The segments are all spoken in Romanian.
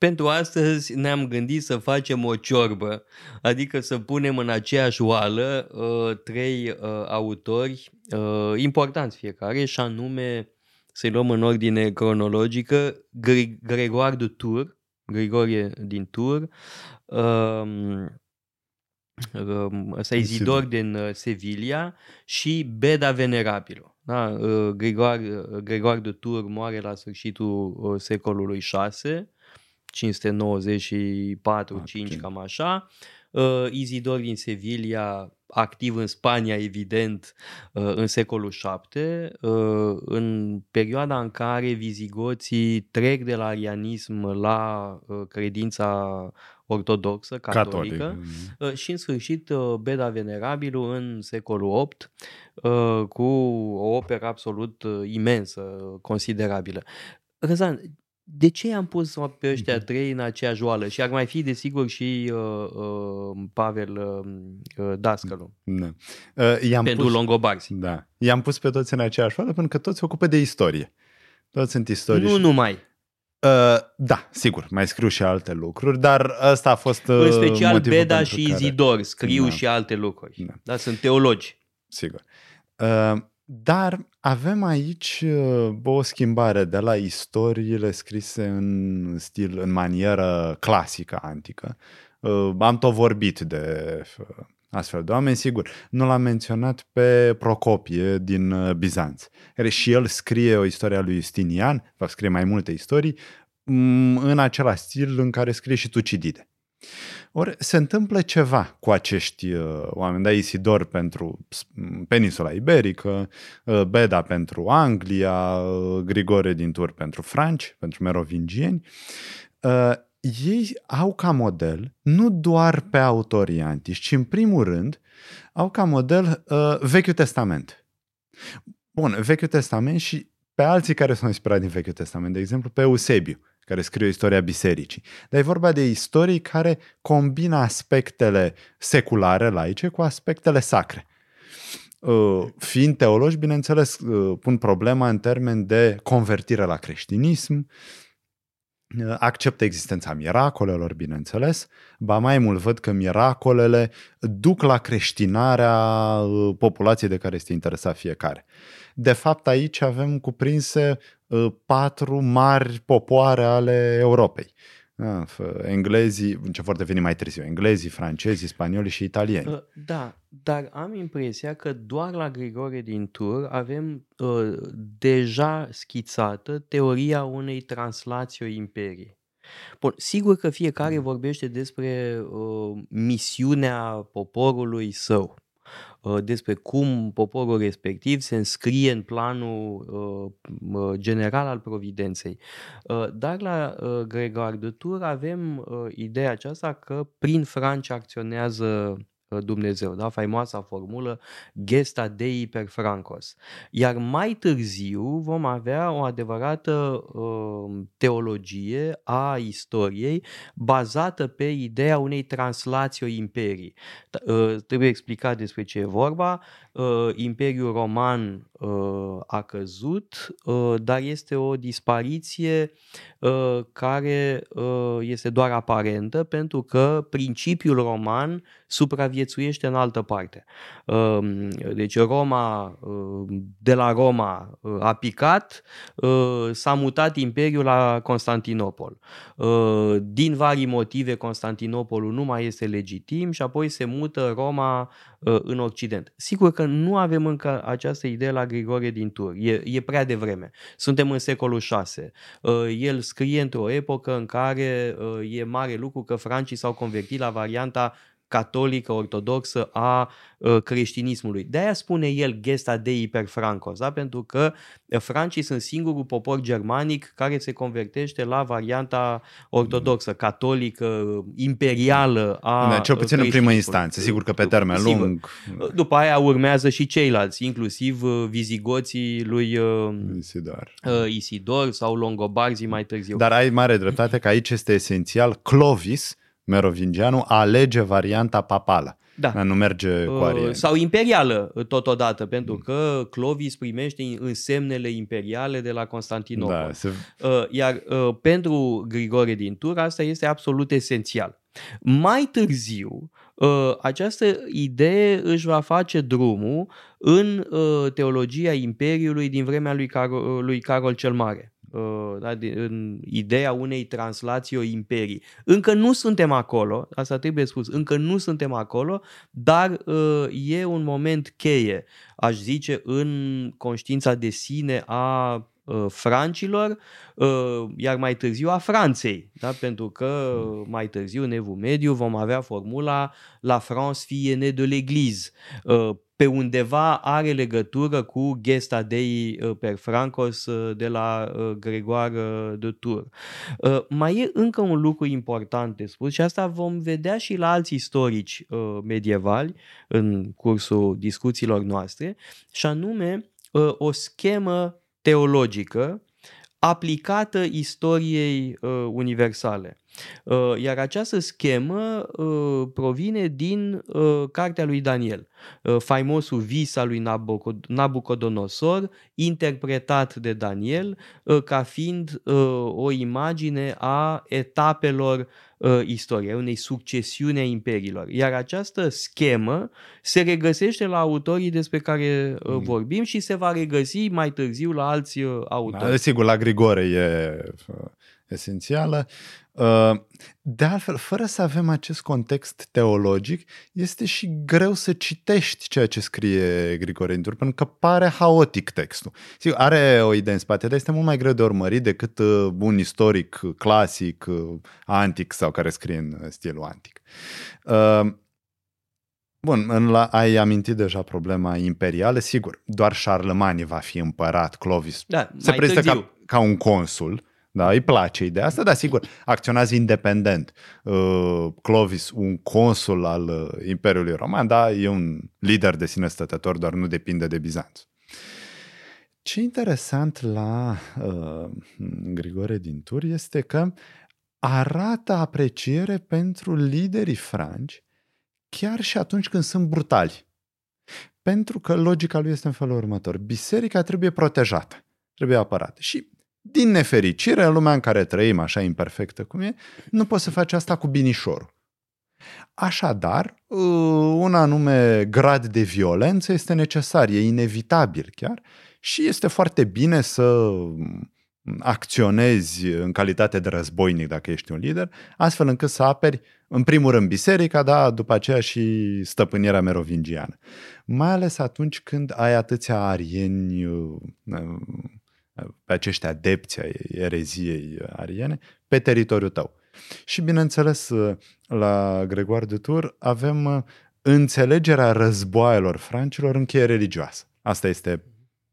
pentru astăzi ne-am gândit să facem o ciorbă, adică să punem în aceeași oală uh, trei uh, autori uh, importanți fiecare și anume să-i luăm în ordine cronologică Gre- Gregoire de Tours, Grigorie din Tours, uh, ăsta Izidor din uh, Sevilla și Beda Venerabilo. Da? Uh, Gregoire, uh, Gregoire de Tours moare la sfârșitul secolului 6, 594, 5 cam așa. Izidor din Sevilla, activ în Spania, evident, în secolul 7, în perioada în care vizigoții trec de la arianism la credința ortodoxă, catolică Catolic. Mhm. și în sfârșit Beda Venerabilul în secolul 8 cu o operă absolut imensă, considerabilă. Răzan, de ce am pus pe ăștia mhm. trei în aceeași oală? Și ar mai fi, desigur, și uh, uh, Pavel uh, uh Dascălu. Da. Uh, i-am pentru pus, Longobarzi. Da. I-am pus pe toți în aceeași oală pentru că toți se ocupă de istorie. Toți sunt istorie. Nu numai. Uh, da, sigur, mai scriu și alte lucruri, dar ăsta a fost uh, În special Beda și care... Izidor scriu da. și alte lucruri. Da. da, sunt teologi. Sigur. Uh, dar avem aici uh, o schimbare de la istoriile scrise în stil, în manieră clasică antică. Uh, am tot vorbit de uh, astfel de oameni, sigur. Nu l-am menționat pe Procopie din Bizanț, care și el scrie o istorie a lui Justinian, va scrie mai multe istorii, mm, în același stil în care scrie și Tucidide. Ori se întâmplă ceva cu acești uh, oameni, da, Isidor pentru peninsula iberică, uh, Beda pentru Anglia, uh, Grigore din Tur pentru franci, pentru merovingieni. Uh, ei au ca model nu doar pe autorii antici, ci în primul rând au ca model uh, Vechiul Testament. Bun, Vechiul Testament și pe alții care s-au inspirat din Vechiul Testament, de exemplu pe Eusebiu care scrie istoria bisericii. Dar e vorba de istorii care combină aspectele seculare, laice, cu aspectele sacre. Uh, fiind teologi, bineînțeles, uh, pun problema în termen de convertire la creștinism, uh, acceptă existența miracolelor, bineînțeles, ba mai mult văd că miracolele duc la creștinarea populației de care este interesat fiecare. De fapt, aici avem cuprinse Uh, patru mari popoare ale Europei. Ah, englezii, ce vor deveni mai târziu, englezii, francezii, spanioli și italieni. Uh, da, dar am impresia că doar la Grigore din Tur avem uh, deja schițată teoria unei translații o imperii. Bun, sigur că fiecare mm. vorbește despre uh, misiunea poporului său. Uh, despre cum poporul respectiv se înscrie în planul uh, general al providenței. Uh, dar la Gregor de Tur avem ideea aceasta că prin Franța acționează Dumnezeu, da? faimoasa formulă gesta Dei per Francos. Iar mai târziu vom avea o adevărată uh, teologie a istoriei bazată pe ideea unei translații o imperii. Uh, trebuie explicat despre ce e vorba. Uh, Imperiul Roman uh, a căzut, uh, dar este o dispariție uh, care uh, este doar aparentă pentru că principiul roman supraviețuiește în altă parte. Um, deci Roma, um, de la Roma uh, a picat, uh, s-a mutat imperiul la Constantinopol. Uh, din vari motive Constantinopolul nu mai este legitim și apoi se mută Roma în Occident. Sigur că nu avem încă această idee la Grigore din Tur. E, e prea devreme. Suntem în secolul 6. El scrie într-o epocă în care e mare lucru că francii s-au convertit la varianta catolică, ortodoxă a ă, creștinismului. De-aia spune el gesta dei per francos, da? pentru că francii sunt singurul popor germanic care se convertește la varianta ortodoxă, catolică, imperială a da, Cel puțin în primă instanță, sigur că pe termen sigur. lung. După aia urmează și ceilalți, inclusiv ă, vizigoții lui ă, Isidor, Isidor sau Longobarzii mai târziu. Dar ai mare dreptate că aici este esențial Clovis, Merovingianul alege varianta papală. Da. Nu merge cu arieni. Sau imperială totodată, pentru că Clovis primește însemnele imperiale de la Constantinopol. Da, se... Iar pentru Grigore din Tur asta este absolut esențial. Mai târziu, această idee își va face drumul în teologia Imperiului din vremea lui Carol, lui Carol cel Mare. Uh, da, în ideea unei translații o imperii. Încă nu suntem acolo, asta trebuie spus, încă nu suntem acolo, dar uh, e un moment cheie, aș zice, în conștiința de sine a uh, francilor, iar mai târziu a Franței, da? pentru că mai târziu, în Evul Mediu, vom avea formula La France fie ne de l'Église, pe undeva are legătură cu Gesta Dei uh, per Francos uh, de la uh, Gregoare de Tours. Mai e încă un lucru important de spus și asta vom vedea și la alți istorici medievali în cursul discuțiilor noastre, și anume o schemă teologică aplicată istoriei universale. Iar această schemă provine din cartea lui Daniel. Uh, faimosul vis al lui Nabucodonosor, interpretat de Daniel uh, ca fiind uh, o imagine a etapelor istoriei, unei succesiuni a imperiilor. Iar această schemă se regăsește la autorii despre care mm. vorbim și se va regăsi mai târziu la alți autori. Da, sigur, la Grigore e esențială. Uh, de altfel, fără să avem acest context teologic, este și greu să citești ceea ce scrie Grigore Intur, pentru că pare haotic textul. Sigur, are o idee în spate, dar este mult mai greu de urmărit decât uh, un istoric clasic, uh, antic sau care scrie în stilul antic. Bun, în la, ai amintit deja problema imperială. Sigur, doar Charlemagne va fi împărat, Clovis. Da, Se prezintă ca, ca un consul da, îi place ideea asta, dar sigur, acționează independent. Uh, Clovis, un consul al uh, Imperiului Roman, da, e un lider de sine stătător, doar nu depinde de Bizanț. Ce interesant la uh, Grigore din Tur este că arată apreciere pentru liderii franci chiar și atunci când sunt brutali. Pentru că logica lui este în felul următor. Biserica trebuie protejată, trebuie apărată. Și din nefericire, în lumea în care trăim așa imperfectă cum e, nu poți să faci asta cu binișorul. Așadar, uh, un anume grad de violență este necesar, e inevitabil chiar și este foarte bine să acționezi în calitate de războinic dacă ești un lider, astfel încât să aperi în primul rând biserica, da, după aceea și stăpânirea merovingiană. Mai ales atunci când ai atâția arieni uh, pe acești adepți ai ereziei ariene pe teritoriul tău. Și bineînțeles, la Gregoire de Tour avem înțelegerea războaielor francilor în cheie religioasă. Asta este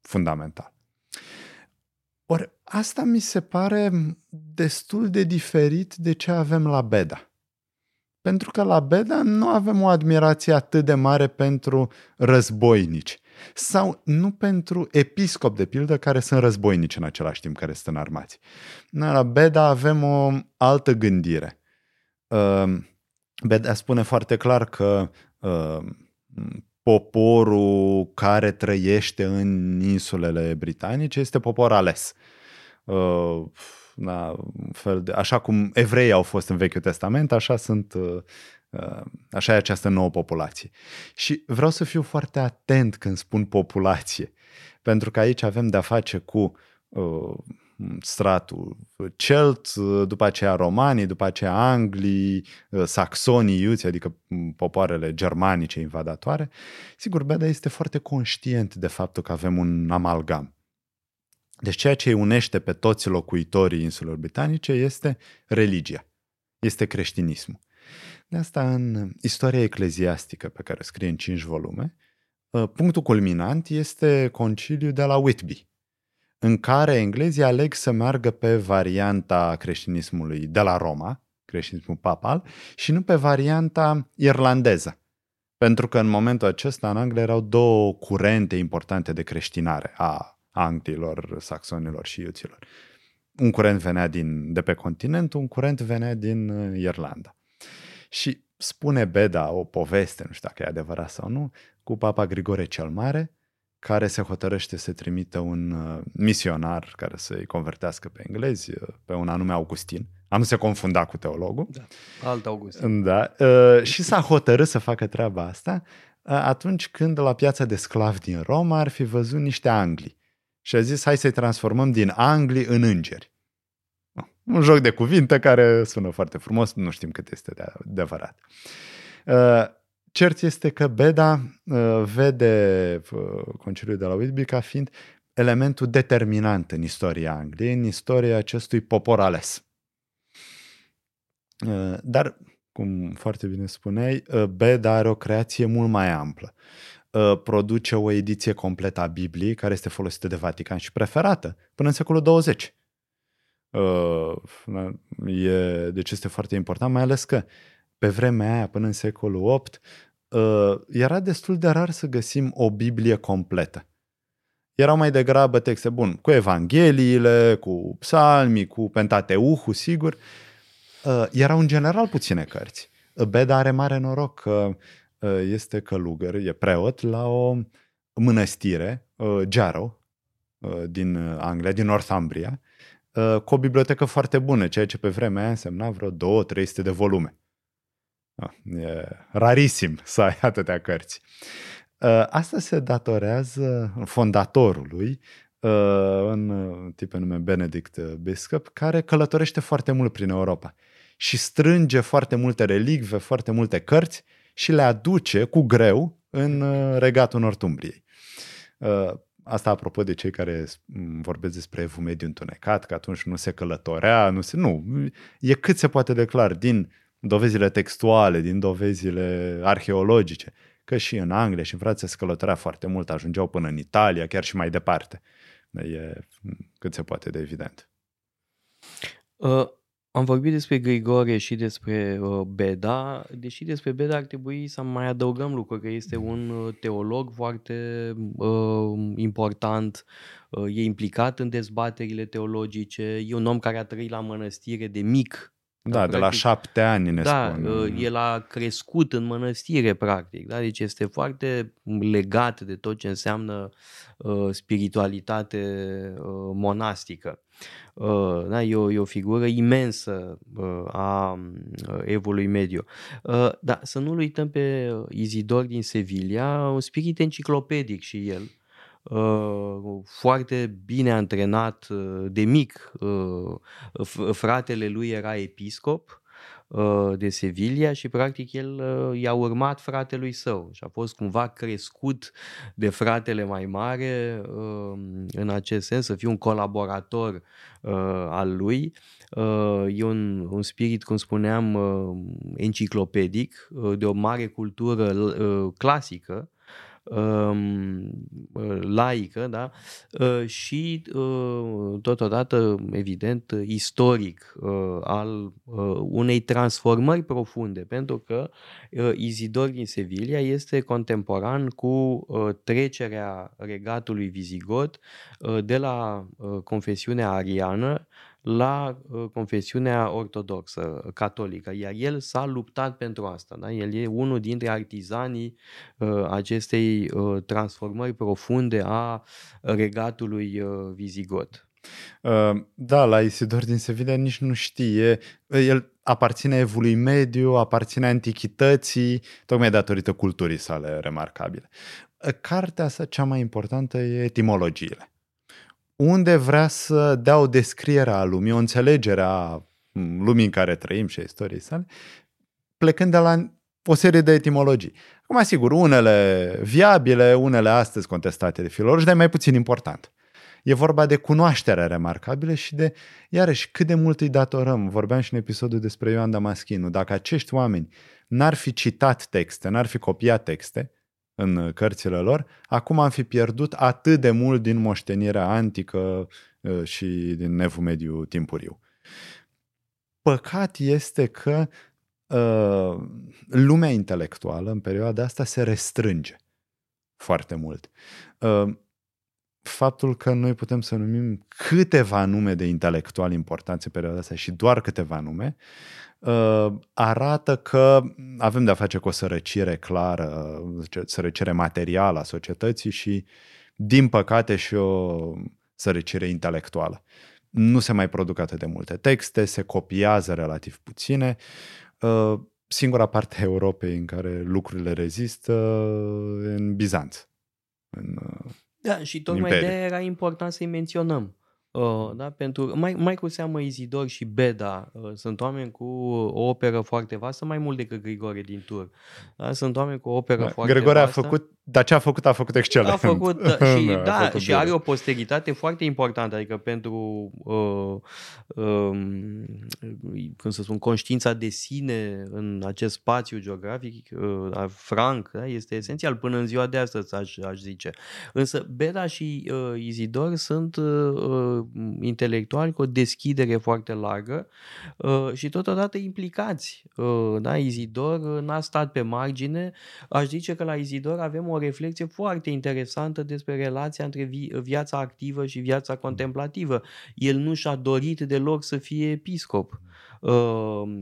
fundamental. Ori asta mi se pare destul de diferit de ce avem la Beda. Pentru că la Beda nu avem o admirație atât de mare pentru războinici sau nu pentru episcop, de pildă, care sunt războinici în același timp, care sunt armați. La Beda avem o altă gândire. Uh, Beda spune foarte clar că uh, poporul care trăiește în insulele britanice este popor ales. Uh, da, fel de, așa cum evrei au fost în Vechiul Testament, așa sunt Uh, așa e această nouă populație. Și vreau să fiu foarte atent când spun populație, pentru că aici avem de-a face cu uh, stratul celt, uh, după aceea romanii, după aceea anglii, uh, saxonii, iuți, adică mm, popoarele germanice invadatoare. Sigur, Beda este foarte conștient de faptul că avem un amalgam. Deci ceea ce îi unește pe toți locuitorii insulelor britanice este religia, este creștinismul. De asta în istoria ecleziastică pe care o scrie în cinci volume, ă, punctul culminant este conciliul de la Whitby, în care englezii aleg să meargă pe varianta creștinismului de la Roma, creștinismul papal, și nu pe varianta irlandeză. Pentru că în momentul acesta în Anglia erau două curente importante de creștinare a anglilor, saxonilor și iuților. Un curent venea din, de pe continent, un curent venea din Irlanda. Și spune Beda o poveste, nu știu dacă e adevărat sau nu, cu Papa Grigore cel Mare, care se hotărăște să trimită un uh, misionar care să-i convertească pe englezi, uh, pe un anume Augustin. Am nu se confunda cu teologul. Da, alt Augustin. Da. Uh, și s-a hotărât să facă treaba asta atunci când la piața de sclavi din Roma ar fi văzut niște angli. Și a zis, hai să-i transformăm din angli în îngeri. Un joc de cuvinte care sună foarte frumos, nu știm cât este de adevărat. Cert este că Beda uh, vede uh, conciliul de la Whitby ca fiind elementul determinant în istoria Angliei, în istoria acestui popor ales. Uh, dar, cum foarte bine spuneai, Beda are o creație mult mai amplă. Produce o ediție completă a Bibliei, care este folosită de Vatican și preferată până în secolul 20. E, deci este foarte important, mai ales că pe vremea aia, până în secolul 8, uh, era destul de rar să găsim o Biblie completă. Erau mai degrabă texte, bun, cu Evangheliile, cu psalmii, cu Pentateuhul, sigur. Uh, erau în general puține cărți. Beda are mare noroc că uh, este călugăr, e preot la o mănăstire, Jarrow, din Anglia, din Northumbria, cu o bibliotecă foarte bună, ceea ce pe vremea aia însemna vreo 2-300 de volume. Ah, e rarisim să ai atâtea cărți. Uh, asta se datorează fondatorului, uh, un tip nume Benedict Biscup, care călătorește foarte mult prin Europa și strânge foarte multe relicve, foarte multe cărți și le aduce cu greu în uh, regatul Nortumbriei. Asta apropo de cei care vorbesc despre evul mediu întunecat, că atunci nu se călătorea, nu se... Nu, e cât se poate declar din dovezile textuale, din dovezile arheologice, că și în Anglia și în Franța se călătorea foarte mult, ajungeau până în Italia, chiar și mai departe. E cât se poate de evident. Uh, am vorbit despre Grigore și despre uh, Beda, deși despre Beda ar trebui să mai adăugăm lucruri, că este un uh, teolog foarte uh, important, uh, e implicat în dezbaterile teologice, e un om care a trăit la mănăstire de mic, da, da de la șapte ani ne da, spun. Uh, el a crescut în mănăstire, practic. Da? Deci este foarte legat de tot ce înseamnă uh, spiritualitate uh, monastică. Uh, da? E, o, e o figură imensă uh, a uh, evului mediu. Uh, da, să nu-l uităm pe Izidor din Sevilla, un spirit enciclopedic și el Uh, foarte bine antrenat uh, de mic. Uh, fratele lui era episcop de Sevilla și practic el i-a urmat fratelui său și a fost cumva crescut de fratele mai mare în acest sens, să fie un colaborator al lui. E un, un spirit, cum spuneam, enciclopedic, de o mare cultură clasică, Um, laică da? Uh, și uh, totodată, evident, istoric uh, al unei transformări profunde, pentru că Izidor din Sevilla este contemporan cu trecerea regatului vizigot de la confesiunea ariană la uh, confesiunea ortodoxă, catolică, iar el s-a luptat pentru asta. Da? El e unul dintre artizanii uh, acestei uh, transformări profunde a regatului vizigot. Da, la Isidor din Sevilla nici nu știe. El aparține evului mediu, aparține antichității, tocmai datorită culturii sale remarcabile. Cartea sa cea mai importantă e etimologiile unde vrea să dea o descriere a lumii, o înțelegere a lumii în care trăim și a istoriei sale, plecând de la o serie de etimologii. Acum, sigur, unele viabile, unele astăzi contestate de filologi, dar e mai puțin important. E vorba de cunoaștere remarcabilă și de, iarăși, cât de mult îi datorăm. Vorbeam și în episodul despre Ioan Damaschinu. Dacă acești oameni n-ar fi citat texte, n-ar fi copiat texte, în cărțile lor, acum am fi pierdut atât de mult din moștenirea antică uh, și din nevul mediu timpuriu. Păcat este că uh, lumea intelectuală în perioada asta se restrânge foarte mult. Uh, faptul că noi putem să numim câteva nume de intelectuali importanți în perioada asta și doar câteva nume, uh, arată că avem de-a face cu o sărăcire clară, sărăcire materială a societății și, din păcate, și o sărăcire intelectuală. Nu se mai produc atât de multe texte, se copiază relativ puține. Uh, singura parte a Europei în care lucrurile rezistă în Bizanț. În, da, și tocmai de era important să-i menționăm. Uh, da? Pentru, mai, mai cu seamă Izidor și Beda uh, sunt oameni cu o operă foarte vastă, mai mult decât Grigore din Tur. Da? Sunt oameni cu o operă da, foarte Grigore vastă. a făcut, dar ce a făcut, a făcut excelent. A făcut, da, și, da, da, făcut și are o posteritate foarte importantă, adică pentru, uh, uh, cum să spun, conștiința de sine în acest spațiu geografic, uh, franc, da? este esențial până în ziua de astăzi, aș, aș zice. Însă Beda și uh, Izidor sunt uh, intelectuali cu o deschidere foarte largă uh, și totodată implicați. Uh, da, Izidor uh, n-a stat pe margine. Aș zice că la Izidor avem o reflexie foarte interesantă despre relația între viața activă și viața contemplativă. El nu și-a dorit deloc să fie episcop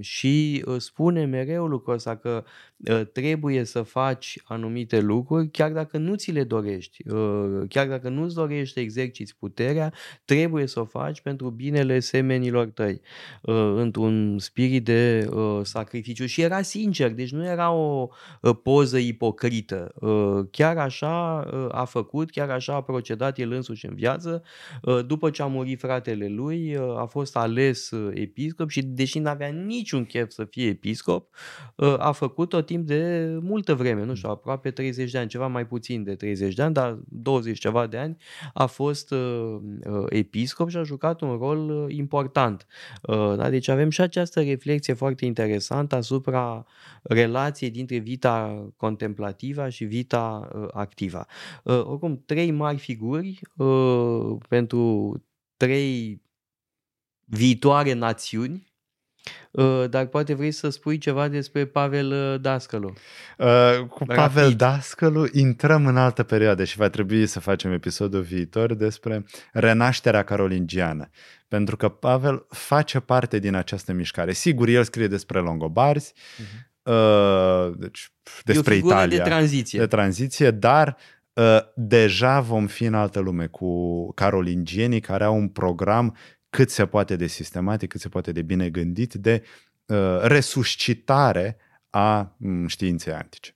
și spune mereu lucrul ăsta că trebuie să faci anumite lucruri chiar dacă nu ți le dorești, chiar dacă nu-ți dorești să exerciți puterea, trebuie să o faci pentru binele semenilor tăi, într-un spirit de sacrificiu. Și era sincer, deci nu era o poză ipocrită. Chiar așa a făcut, chiar așa a procedat el însuși în viață. După ce a murit fratele lui, a fost ales episcop și de deși n-avea niciun chef să fie episcop, ă, a făcut-o timp de multă vreme, nu știu, aproape 30 de ani, ceva mai puțin de 30 de ani, dar 20 ceva de ani a fost ă, ă, episcop și a jucat un rol important. Da? Deci avem și această reflexie foarte interesantă asupra relației dintre vita contemplativă și vita activă. Oricum, trei mari figuri pentru trei viitoare națiuni Uh, dar poate vrei să spui ceva despre Pavel uh, Dascălu. Uh, cu Rapid. Pavel Dascălu intrăm în altă perioadă și va trebui să facem episodul viitor despre renașterea carolingiană. Pentru că Pavel face parte din această mișcare. Sigur, el scrie despre longobarzi, uh-huh. uh, deci despre e o Italia. de tranziție. De tranziție, dar uh, deja vom fi în altă lume cu carolingienii care au un program cât se poate de sistematic, cât se poate de bine gândit, de uh, resuscitare a um, științei antice.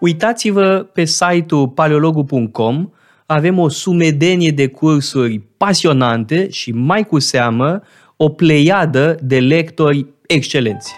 Uitați-vă pe site-ul paleologu.com, avem o sumedenie de cursuri pasionante și mai cu seamă o pleiadă de lectori excelenți.